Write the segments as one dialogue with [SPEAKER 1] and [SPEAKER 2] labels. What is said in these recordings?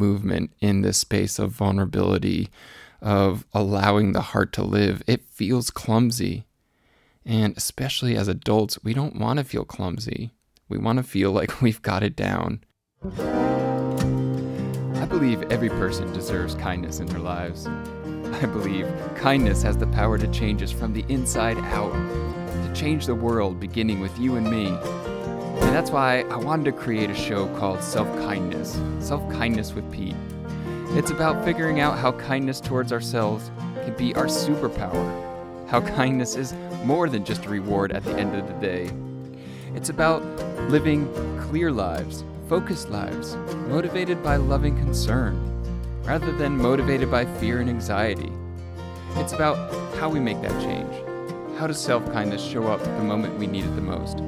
[SPEAKER 1] movement in this space of vulnerability, of allowing the heart to live, it feels clumsy. And especially as adults, we don't want to feel clumsy. We want to feel like we've got it down. I believe every person deserves kindness in their lives. I believe kindness has the power to change us from the inside out, to change the world beginning with you and me. And that's why I wanted to create a show called Self Kindness Self Kindness with Pete. It's about figuring out how kindness towards ourselves can be our superpower, how kindness is more than just a reward at the end of the day. It's about living clear lives, focused lives, motivated by loving concern, rather than motivated by fear and anxiety. It's about how we make that change. How does self kindness show up the moment we need it the most?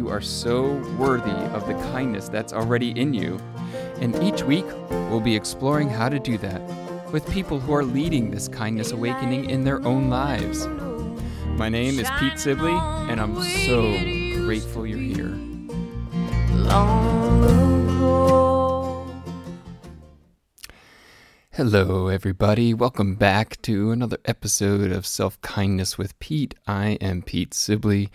[SPEAKER 1] You are so worthy of the kindness that's already in you. And each week, we'll be exploring how to do that with people who are leading this kindness awakening in their own lives. My name is Pete Sibley, and I'm so grateful you're here. Hello, everybody. Welcome back to another episode of Self Kindness with Pete. I am Pete Sibley,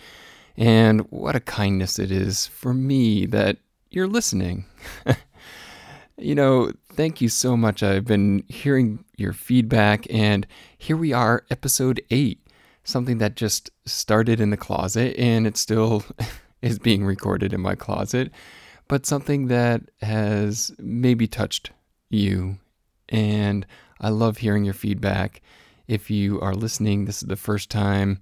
[SPEAKER 1] and what a kindness it is for me that you're listening. you know, thank you so much. I've been hearing your feedback, and here we are, episode eight, something that just started in the closet and it still is being recorded in my closet, but something that has maybe touched you. And I love hearing your feedback. If you are listening, this is the first time,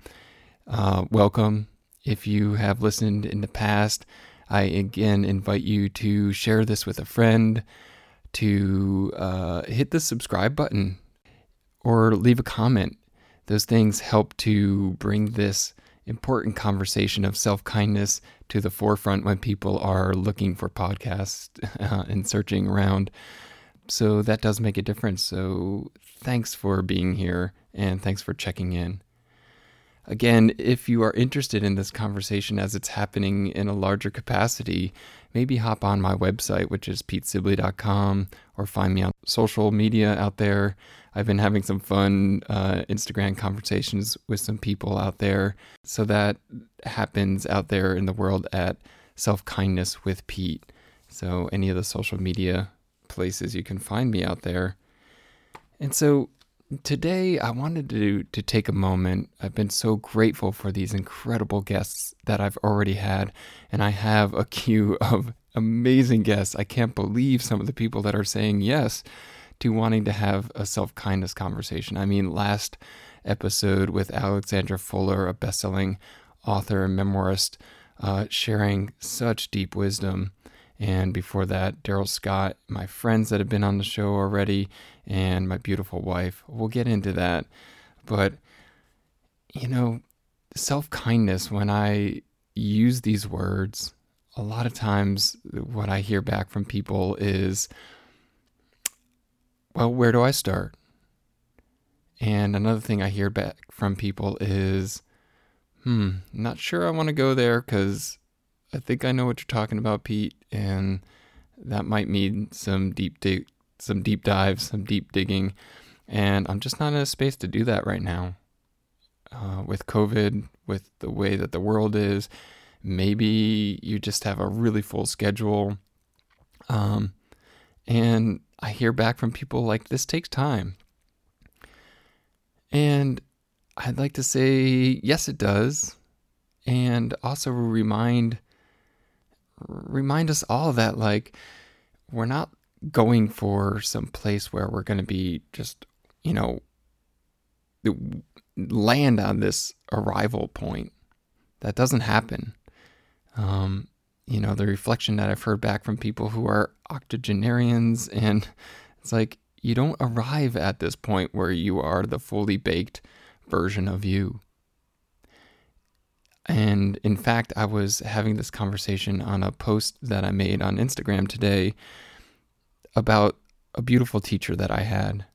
[SPEAKER 1] uh, welcome. If you have listened in the past, I again invite you to share this with a friend, to uh, hit the subscribe button, or leave a comment. Those things help to bring this important conversation of self kindness to the forefront when people are looking for podcasts uh, and searching around. So that does make a difference. So thanks for being here and thanks for checking in. Again, if you are interested in this conversation as it's happening in a larger capacity, maybe hop on my website, which is petesibley.com, or find me on social media out there. I've been having some fun uh, Instagram conversations with some people out there. So that happens out there in the world at Self Kindness with Pete. So any of the social media places you can find me out there. And so today I wanted to to take a moment. I've been so grateful for these incredible guests that I've already had, and I have a queue of amazing guests. I can't believe some of the people that are saying yes to wanting to have a self-kindness conversation. I mean, last episode with Alexandra Fuller, a best-selling author and memoirist, uh, sharing such deep wisdom. And before that, Daryl Scott, my friends that have been on the show already, and my beautiful wife. We'll get into that. But, you know, self kindness, when I use these words, a lot of times what I hear back from people is, well, where do I start? And another thing I hear back from people is, hmm, not sure I want to go there because I think I know what you're talking about, Pete, and that might mean some deep dig, some deep dives, some deep digging, and I'm just not in a space to do that right now. Uh, with COVID, with the way that the world is, maybe you just have a really full schedule. Um, and I hear back from people like this takes time. And I'd like to say, yes, it does. And also remind remind us all that like we're not going for some place where we're going to be just, you know, land on this arrival point. That doesn't happen. Um, you know, the reflection that I've heard back from people who are octogenarians, and it's like you don't arrive at this point where you are the fully baked version of you. And in fact, I was having this conversation on a post that I made on Instagram today about a beautiful teacher that I had.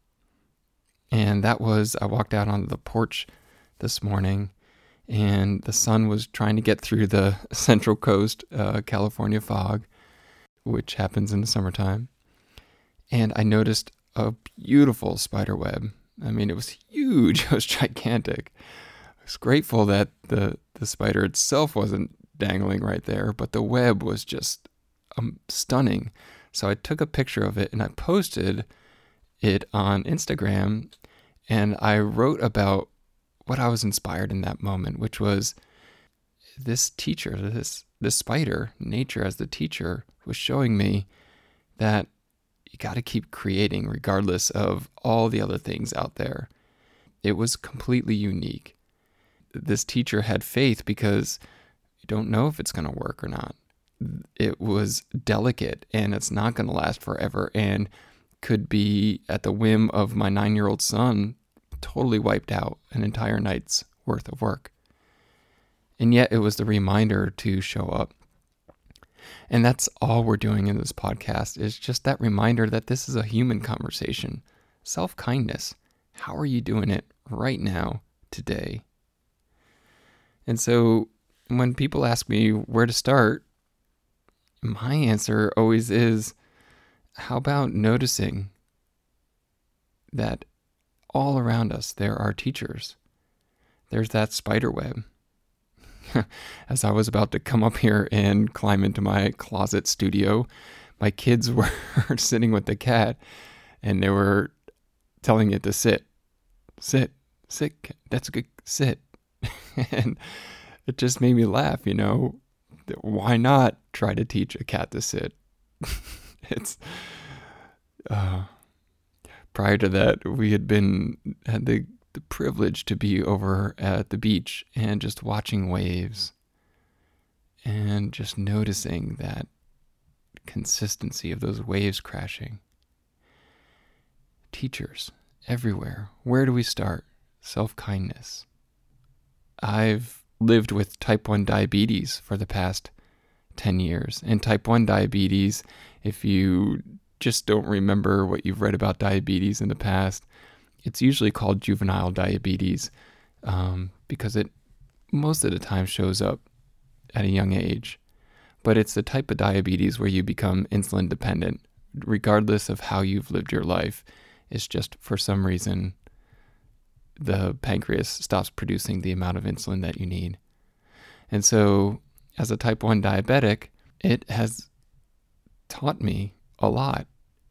[SPEAKER 1] And that was, I walked out on the porch this morning and the sun was trying to get through the central coast uh, California fog, which happens in the summertime. and I noticed a beautiful spider web. I mean, it was huge, it was gigantic. I was grateful that the, the spider itself wasn't dangling right there, but the web was just um, stunning. So I took a picture of it and I posted it on Instagram and I wrote about what I was inspired in that moment, which was this teacher, this this spider, nature as the teacher, was showing me that you got to keep creating regardless of all the other things out there. It was completely unique. This teacher had faith because you don't know if it's going to work or not. It was delicate and it's not going to last forever and could be at the whim of my nine year old son, totally wiped out an entire night's worth of work. And yet it was the reminder to show up. And that's all we're doing in this podcast is just that reminder that this is a human conversation. Self kindness. How are you doing it right now, today? And so when people ask me where to start, my answer always is how about noticing that all around us there are teachers? There's that spider web. As I was about to come up here and climb into my closet studio, my kids were sitting with the cat and they were telling it to sit. Sit, sit, that's a good sit. and it just made me laugh, you know. Why not try to teach a cat to sit? it's uh, prior to that, we had been had the the privilege to be over at the beach and just watching waves and just noticing that consistency of those waves crashing. Teachers everywhere. Where do we start? Self kindness. I've lived with type 1 diabetes for the past 10 years. And type 1 diabetes, if you just don't remember what you've read about diabetes in the past, it's usually called juvenile diabetes um, because it most of the time shows up at a young age. But it's the type of diabetes where you become insulin dependent, regardless of how you've lived your life. It's just for some reason the pancreas stops producing the amount of insulin that you need. And so, as a type 1 diabetic, it has taught me a lot.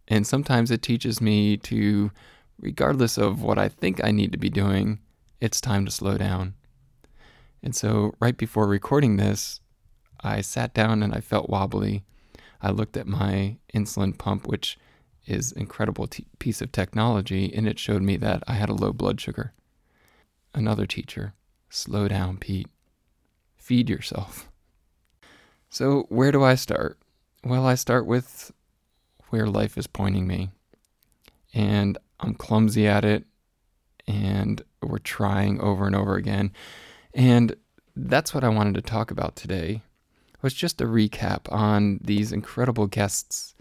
[SPEAKER 1] And sometimes it teaches me to, regardless of what I think I need to be doing, it's time to slow down. And so, right before recording this, I sat down and I felt wobbly. I looked at my insulin pump, which is incredible t- piece of technology, and it showed me that I had a low blood sugar. Another teacher, slow down, Pete. Feed yourself. So, where do I start? Well, I start with where life is pointing me. And I'm clumsy at it, and we're trying over and over again. And that's what I wanted to talk about today was just a recap on these incredible guests,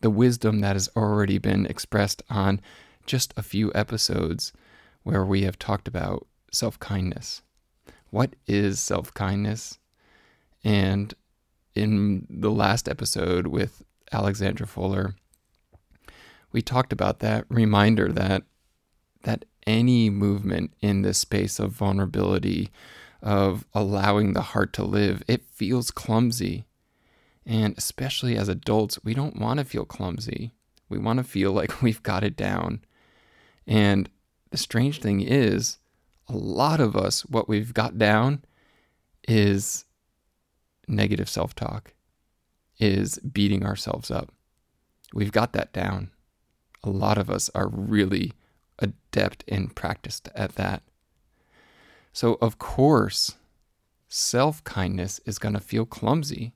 [SPEAKER 1] the wisdom that has already been expressed on just a few episodes where we have talked about self-kindness. What is self-kindness? And in the last episode with Alexandra Fuller, we talked about that reminder that that any movement in this space of vulnerability, of allowing the heart to live, it feels clumsy. And especially as adults, we don't want to feel clumsy. We want to feel like we've got it down. And the strange thing is, a lot of us, what we've got down is negative self talk is beating ourselves up. We've got that down. A lot of us are really adept and practiced at that. So, of course, self kindness is going to feel clumsy.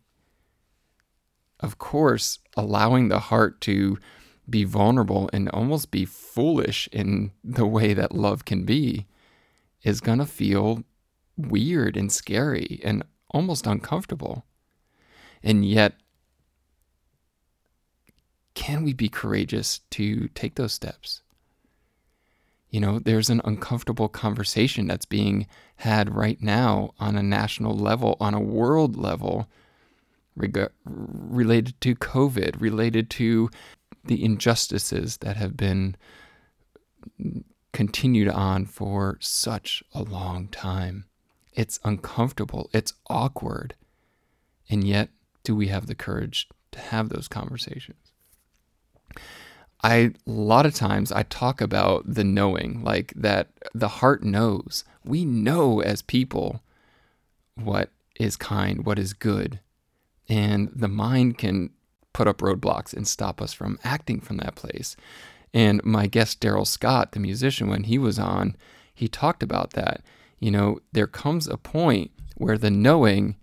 [SPEAKER 1] Of course, allowing the heart to be vulnerable and almost be foolish in the way that love can be is going to feel weird and scary and almost uncomfortable. And yet, can we be courageous to take those steps? You know, there's an uncomfortable conversation that's being had right now on a national level, on a world level, reg- related to COVID, related to the injustices that have been continued on for such a long time. It's uncomfortable, it's awkward. And yet, do we have the courage to have those conversations? I a lot of times I talk about the knowing, like that the heart knows. We know as people what is kind, what is good. And the mind can put up roadblocks and stop us from acting from that place. And my guest, Daryl Scott, the musician, when he was on, he talked about that. You know, there comes a point where the knowing,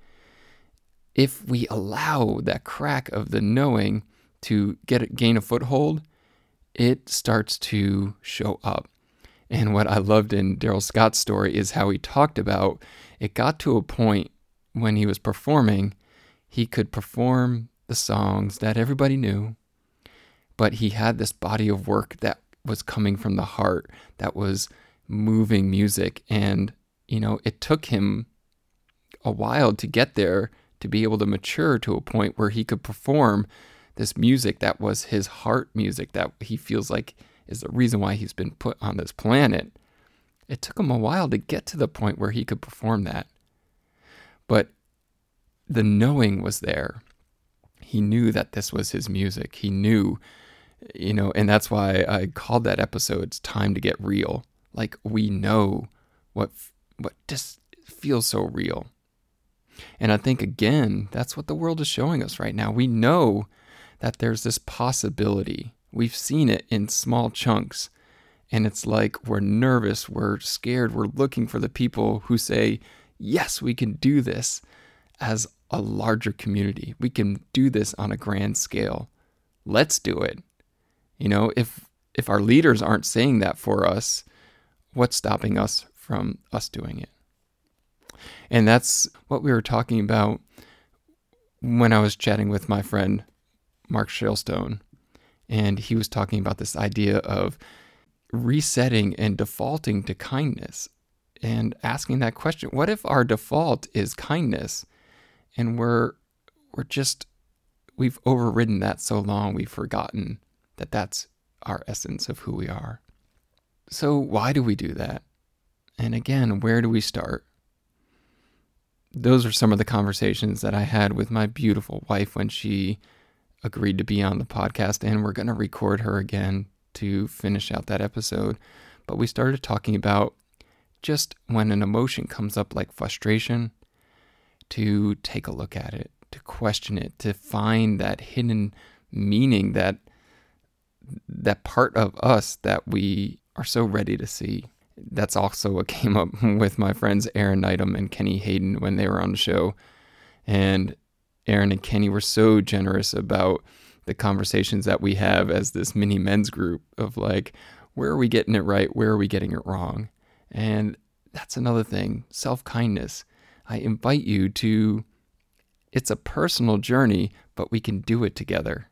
[SPEAKER 1] if we allow that crack of the knowing to get gain a foothold, it starts to show up. And what I loved in Daryl Scott's story is how he talked about it got to a point when he was performing, he could perform the songs that everybody knew, but he had this body of work that was coming from the heart that was moving music. And you know it took him a while to get there to be able to mature to a point where he could perform this music that was his heart music that he feels like is the reason why he's been put on this planet. It took him a while to get to the point where he could perform that. But the knowing was there. He knew that this was his music. He knew you know, and that's why I called that episode "It's "Time to Get Real." Like we know what what just feels so real, and I think again that's what the world is showing us right now. We know that there's this possibility. We've seen it in small chunks, and it's like we're nervous, we're scared, we're looking for the people who say, "Yes, we can do this." As a larger community, we can do this on a grand scale. Let's do it you know, if if our leaders aren't saying that for us, what's stopping us from us doing it? And that's what we were talking about when I was chatting with my friend Mark Shilstone. And he was talking about this idea of resetting and defaulting to kindness and asking that question what if our default is kindness and we're we're just we've overridden that so long we've forgotten that that's our essence of who we are. So, why do we do that? And again, where do we start? Those are some of the conversations that I had with my beautiful wife when she agreed to be on the podcast, and we're going to record her again to finish out that episode. But we started talking about just when an emotion comes up like frustration, to take a look at it, to question it, to find that hidden meaning that that part of us that we are so ready to see. That's also what came up with my friends Aaron Knightum and Kenny Hayden when they were on the show. And Aaron and Kenny were so generous about the conversations that we have as this mini men's group of like, where are we getting it right? Where are we getting it wrong? And that's another thing self kindness. I invite you to, it's a personal journey, but we can do it together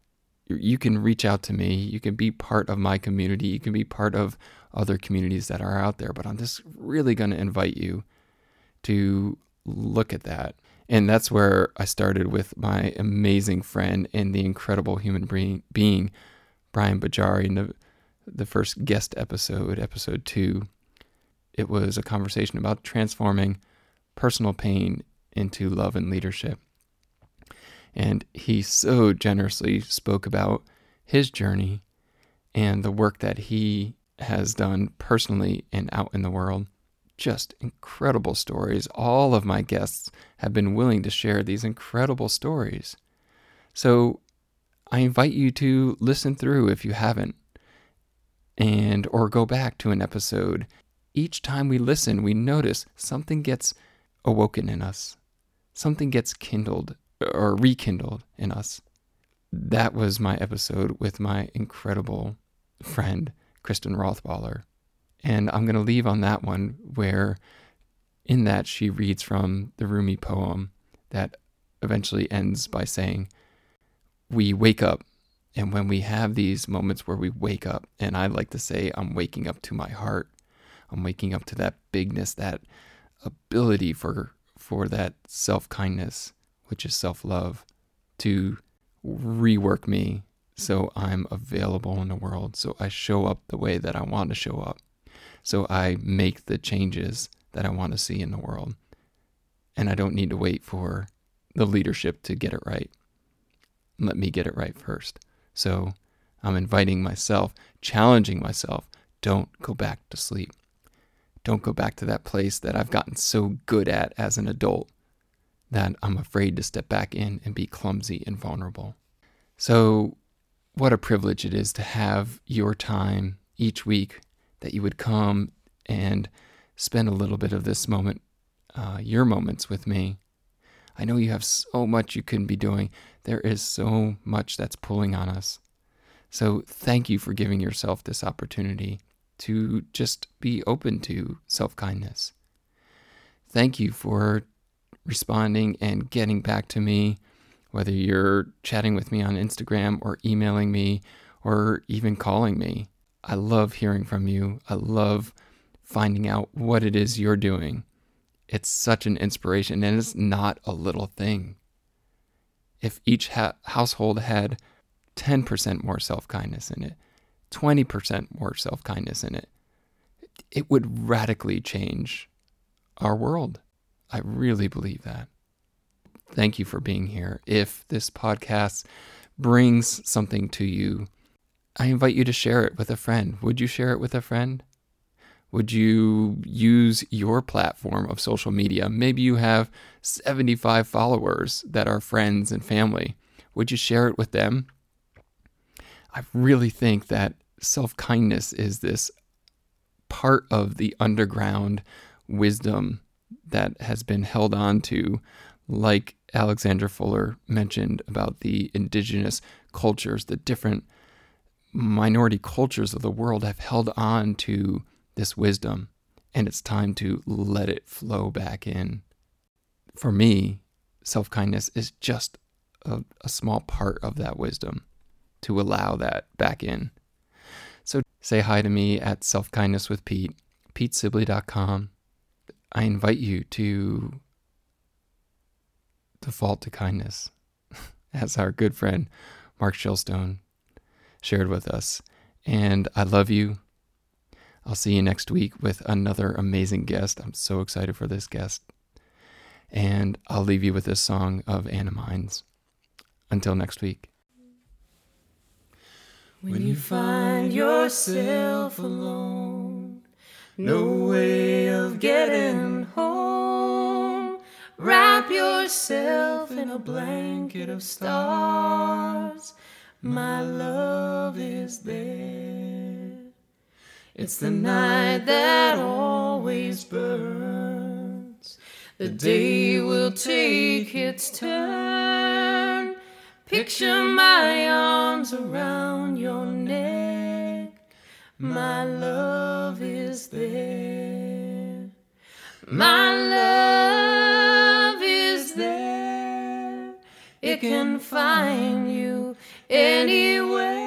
[SPEAKER 1] you can reach out to me. You can be part of my community. You can be part of other communities that are out there. But I'm just really going to invite you to look at that. And that's where I started with my amazing friend and the incredible human being, Brian Bajari, in the, the first guest episode, episode two. It was a conversation about transforming personal pain into love and leadership. And he so generously spoke about his journey and the work that he has done personally and out in the world. Just incredible stories. All of my guests have been willing to share these incredible stories. So I invite you to listen through if you haven't and or go back to an episode. Each time we listen, we notice something gets awoken in us. Something gets kindled or rekindled in us. That was my episode with my incredible friend, Kristen Rothballer. And I'm going to leave on that one where in that she reads from the Rumi poem that eventually ends by saying, We wake up. And when we have these moments where we wake up, and I like to say, I'm waking up to my heart, I'm waking up to that bigness, that ability for, for that self kindness which is self love, to rework me So mm-hmm. I'm available in the world. So I show up the way that I want to show up. So I make the changes that I want to see in the world. And I don't need to wait for the leadership to get it right. Let me get it right first. So I'm inviting myself, challenging myself. Don't go back to sleep. Don't go back to that place that I've gotten so good at as an adult that I'm afraid to step back in and be clumsy and vulnerable. So, what a privilege it is to have your time each week that you would come and spend a little bit of this moment, uh, your moments with me. I know you have so much you can be doing. There is so much that's pulling on us. So, thank you for giving yourself this opportunity to just be open to self kindness. Thank you for responding and getting back to me, whether you're chatting with me on Instagram or emailing me or even calling me. I love hearing from you. I love finding out what it is you're doing. It's such an inspiration, and it's not a little thing. If each ha- household had 10% more self kindness in it, 20% more self kindness in it, it would radically change our world. I really believe that. Thank you for being here. If this podcast brings something to you, I invite you to share it with a friend. Would you share it with a friend? Would you use your platform of social media? Maybe you have 75 followers that are friends and family. Would you share it with them? I really think that self kindness is this part of the underground wisdom that has been held on to, like Alexandra Fuller mentioned about the indigenous cultures, the different minority cultures of the world have held on to this wisdom, and it's time to let it flow back in. For me, self kindness is just a, a, small part of that wisdom to allow that back in. So say hi to me at Self Kindness with Pete, petesibley.com. I invite you to default to kindness, as our good friend Mark Shillstone shared with us. And I love you. I'll see you next week with another amazing guest. I'm so excited for this guest. And I'll leave you with this song of Anna Mines. Until next week.
[SPEAKER 2] When you find yourself alone, no way of getting home, wrap yourself in a blanket of stars. My love is there. It's the night that always burns. The day will take its turn. Picture my arms around your neck. My love is there. My love is there. It can find you anywhere.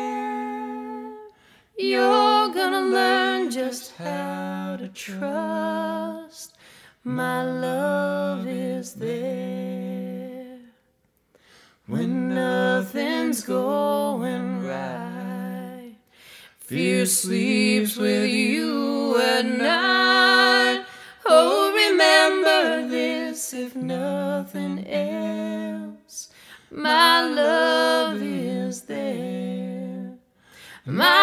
[SPEAKER 2] You're gonna learn just how to trust. My love is there. When nothing's going fear sleeps with you at night. Oh, remember this if nothing else. My love is there. My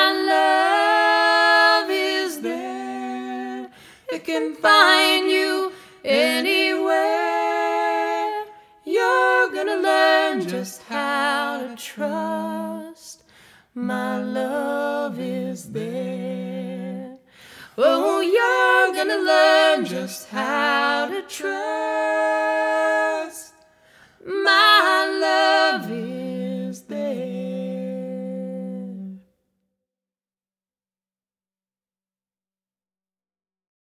[SPEAKER 2] learn just how to trust.